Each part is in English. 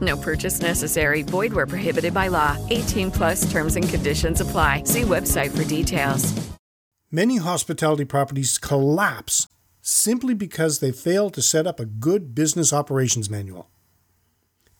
No purchase necessary. Void where prohibited by law. 18 plus terms and conditions apply. See website for details. Many hospitality properties collapse simply because they fail to set up a good business operations manual.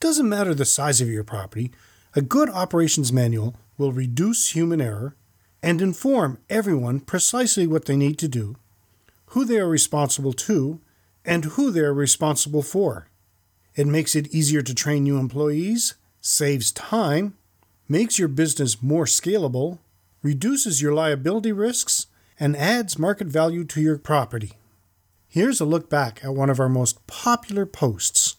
Doesn't matter the size of your property, a good operations manual will reduce human error and inform everyone precisely what they need to do, who they are responsible to, and who they are responsible for. It makes it easier to train new employees, saves time, makes your business more scalable, reduces your liability risks, and adds market value to your property. Here's a look back at one of our most popular posts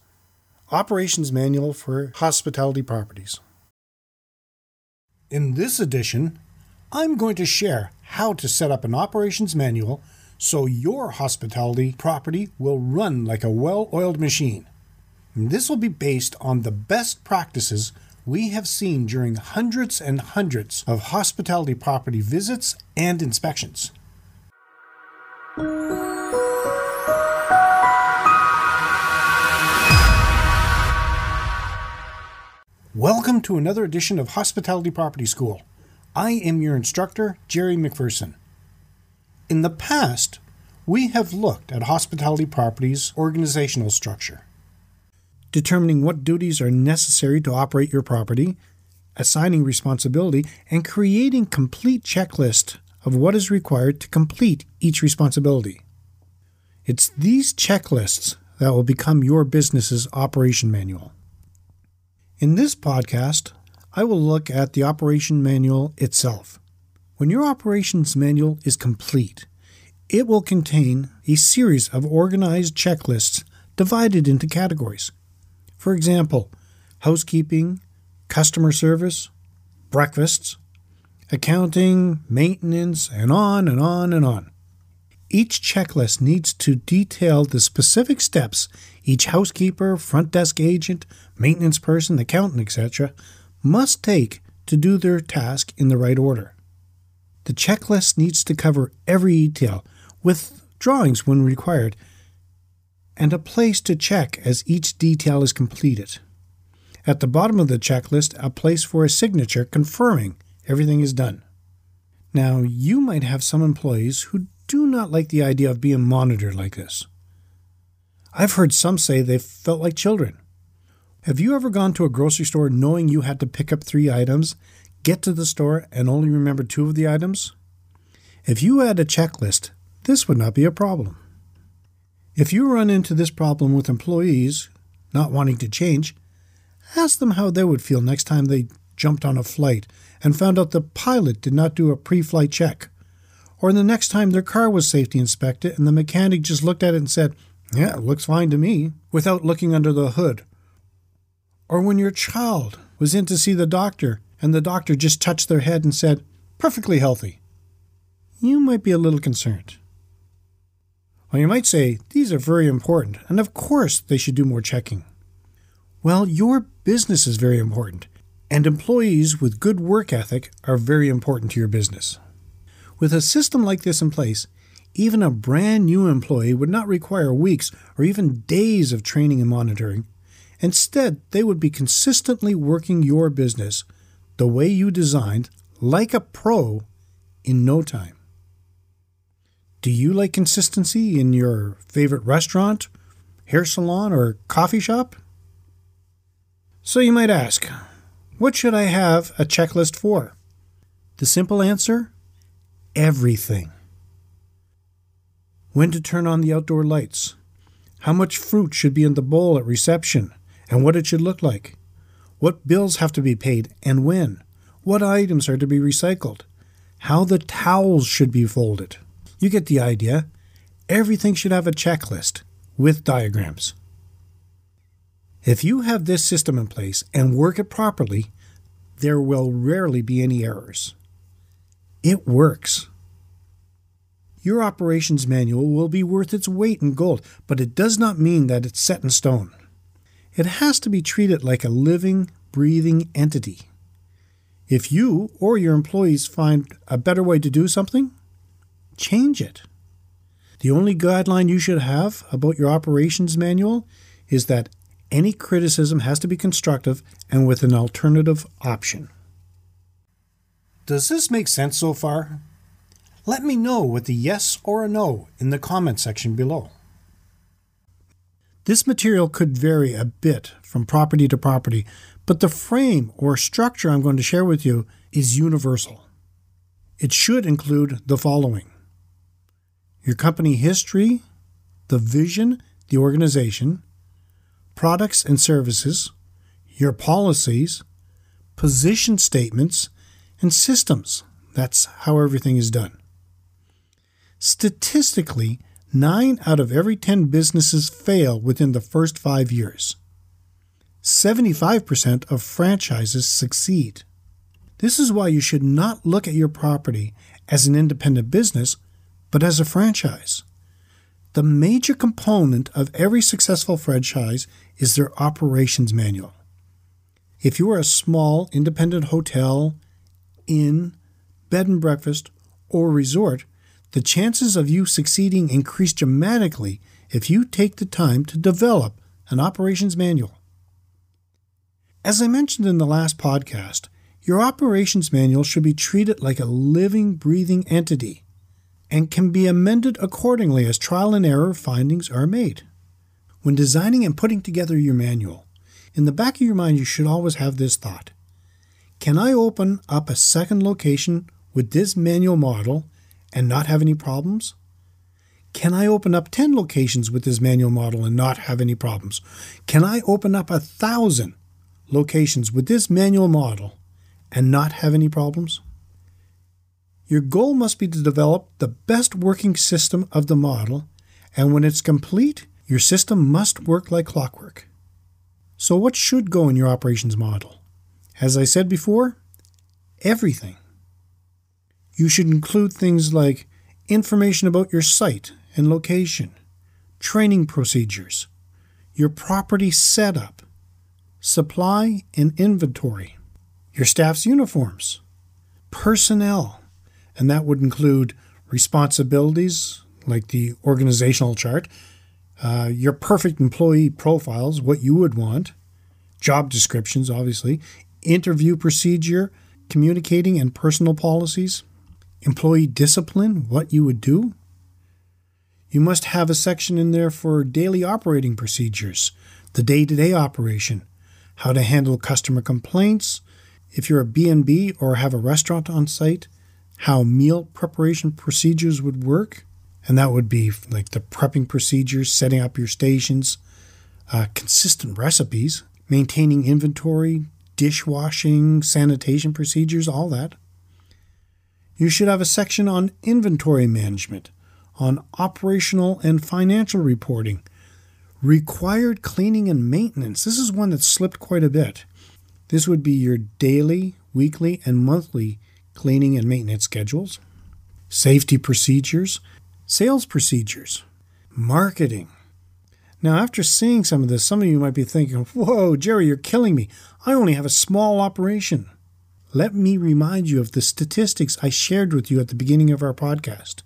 Operations Manual for Hospitality Properties. In this edition, I'm going to share how to set up an operations manual so your hospitality property will run like a well oiled machine. This will be based on the best practices we have seen during hundreds and hundreds of hospitality property visits and inspections. Welcome to another edition of Hospitality Property School. I am your instructor, Jerry McPherson. In the past, we have looked at hospitality properties' organizational structure, determining what duties are necessary to operate your property, assigning responsibility, and creating complete checklist of what is required to complete each responsibility. It's these checklists that will become your business's operation manual. In this podcast, I will look at the operation manual itself. When your operations manual is complete, it will contain a series of organized checklists divided into categories. For example, housekeeping, customer service, breakfasts, accounting, maintenance, and on and on and on. Each checklist needs to detail the specific steps each housekeeper, front desk agent, maintenance person, accountant, etc., must take to do their task in the right order. The checklist needs to cover every detail, with drawings when required, and a place to check as each detail is completed. At the bottom of the checklist, a place for a signature confirming everything is done. Now, you might have some employees who do not like the idea of being monitored like this. I've heard some say they felt like children. Have you ever gone to a grocery store knowing you had to pick up three items, get to the store, and only remember two of the items? If you had a checklist, this would not be a problem. If you run into this problem with employees not wanting to change, ask them how they would feel next time they jumped on a flight and found out the pilot did not do a pre flight check, or the next time their car was safety inspected and the mechanic just looked at it and said, Yeah, it looks fine to me, without looking under the hood. Or when your child was in to see the doctor and the doctor just touched their head and said, Perfectly healthy. You might be a little concerned. Well, you might say, These are very important, and of course they should do more checking. Well, your business is very important, and employees with good work ethic are very important to your business. With a system like this in place, even a brand new employee would not require weeks or even days of training and monitoring. Instead, they would be consistently working your business the way you designed, like a pro, in no time. Do you like consistency in your favorite restaurant, hair salon, or coffee shop? So you might ask, what should I have a checklist for? The simple answer everything. When to turn on the outdoor lights, how much fruit should be in the bowl at reception, and what it should look like, what bills have to be paid and when, what items are to be recycled, how the towels should be folded. You get the idea. Everything should have a checklist with diagrams. If you have this system in place and work it properly, there will rarely be any errors. It works. Your operations manual will be worth its weight in gold, but it does not mean that it's set in stone. It has to be treated like a living, breathing entity. If you or your employees find a better way to do something, change it. The only guideline you should have about your operations manual is that any criticism has to be constructive and with an alternative option. Does this make sense so far? Let me know with a yes or a no in the comment section below. This material could vary a bit from property to property, but the frame or structure I'm going to share with you is universal. It should include the following your company history, the vision, the organization, products and services, your policies, position statements, and systems. That's how everything is done. Statistically, 9 out of every 10 businesses fail within the first five years. 75% of franchises succeed. This is why you should not look at your property as an independent business, but as a franchise. The major component of every successful franchise is their operations manual. If you are a small independent hotel, inn, bed and breakfast, or resort, the chances of you succeeding increase dramatically if you take the time to develop an operations manual. As I mentioned in the last podcast, your operations manual should be treated like a living, breathing entity and can be amended accordingly as trial and error findings are made. When designing and putting together your manual, in the back of your mind you should always have this thought Can I open up a second location with this manual model and not have any problems? Can I open up 10 locations with this manual model and not have any problems? Can I open up a thousand locations with this manual model and not have any problems? Your goal must be to develop the best working system of the model, and when it's complete, your system must work like clockwork. So, what should go in your operations model? As I said before, everything. You should include things like information about your site and location, training procedures, your property setup, supply and inventory, your staff's uniforms, personnel, and that would include responsibilities like the organizational chart, uh, your perfect employee profiles, what you would want, job descriptions, obviously, interview procedure, communicating and personal policies, employee discipline, what you would do. You must have a section in there for daily operating procedures, the day-to-day operation, how to handle customer complaints, if you're a B&B or have a restaurant on site, how meal preparation procedures would work. And that would be like the prepping procedures, setting up your stations, uh, consistent recipes, maintaining inventory, dishwashing, sanitation procedures, all that. You should have a section on inventory management, on operational and financial reporting, required cleaning and maintenance. This is one that slipped quite a bit. This would be your daily, weekly, and monthly cleaning and maintenance schedules, safety procedures, sales procedures, marketing. Now, after seeing some of this, some of you might be thinking, Whoa, Jerry, you're killing me. I only have a small operation. Let me remind you of the statistics I shared with you at the beginning of our podcast.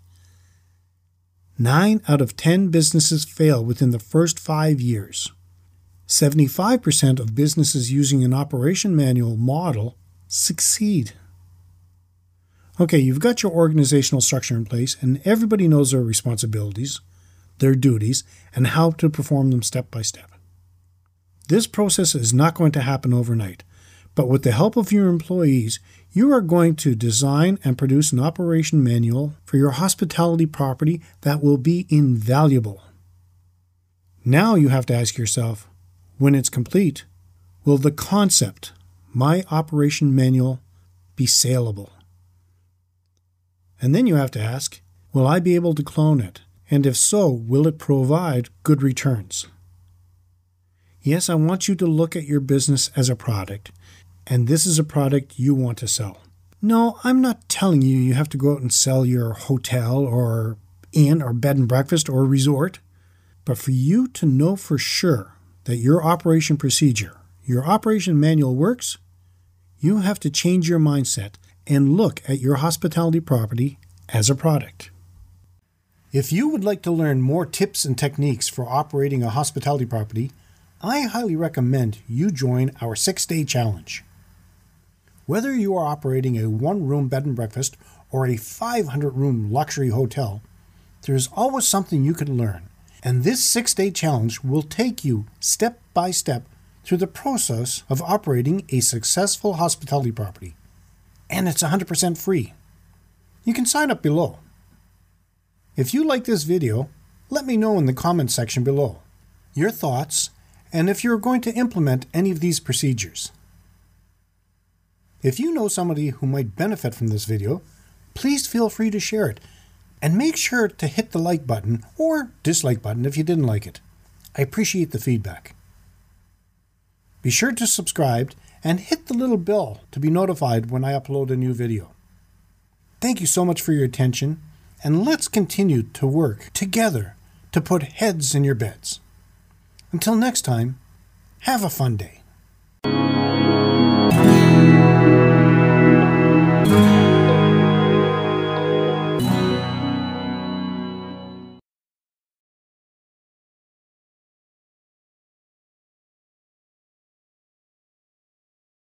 Nine out of 10 businesses fail within the first five years. 75% of businesses using an operation manual model succeed. Okay, you've got your organizational structure in place, and everybody knows their responsibilities, their duties, and how to perform them step by step. This process is not going to happen overnight, But with the help of your employees, you are going to design and produce an operation manual for your hospitality property that will be invaluable. Now you have to ask yourself when it's complete, will the concept, my operation manual, be saleable? And then you have to ask, will I be able to clone it? And if so, will it provide good returns? Yes, I want you to look at your business as a product and this is a product you want to sell. No, I'm not telling you you have to go out and sell your hotel or inn or bed and breakfast or resort, but for you to know for sure that your operation procedure, your operation manual works, you have to change your mindset and look at your hospitality property as a product. If you would like to learn more tips and techniques for operating a hospitality property, I highly recommend you join our six day challenge. Whether you are operating a one room bed and breakfast or a 500 room luxury hotel, there is always something you can learn. And this six day challenge will take you step by step through the process of operating a successful hospitality property. And it's 100% free. You can sign up below. If you like this video, let me know in the comments section below your thoughts and if you're going to implement any of these procedures. If you know somebody who might benefit from this video, please feel free to share it. And make sure to hit the like button or dislike button if you didn't like it. I appreciate the feedback. Be sure to subscribe and hit the little bell to be notified when I upload a new video. Thank you so much for your attention, and let's continue to work together to put heads in your beds. Until next time, have a fun day.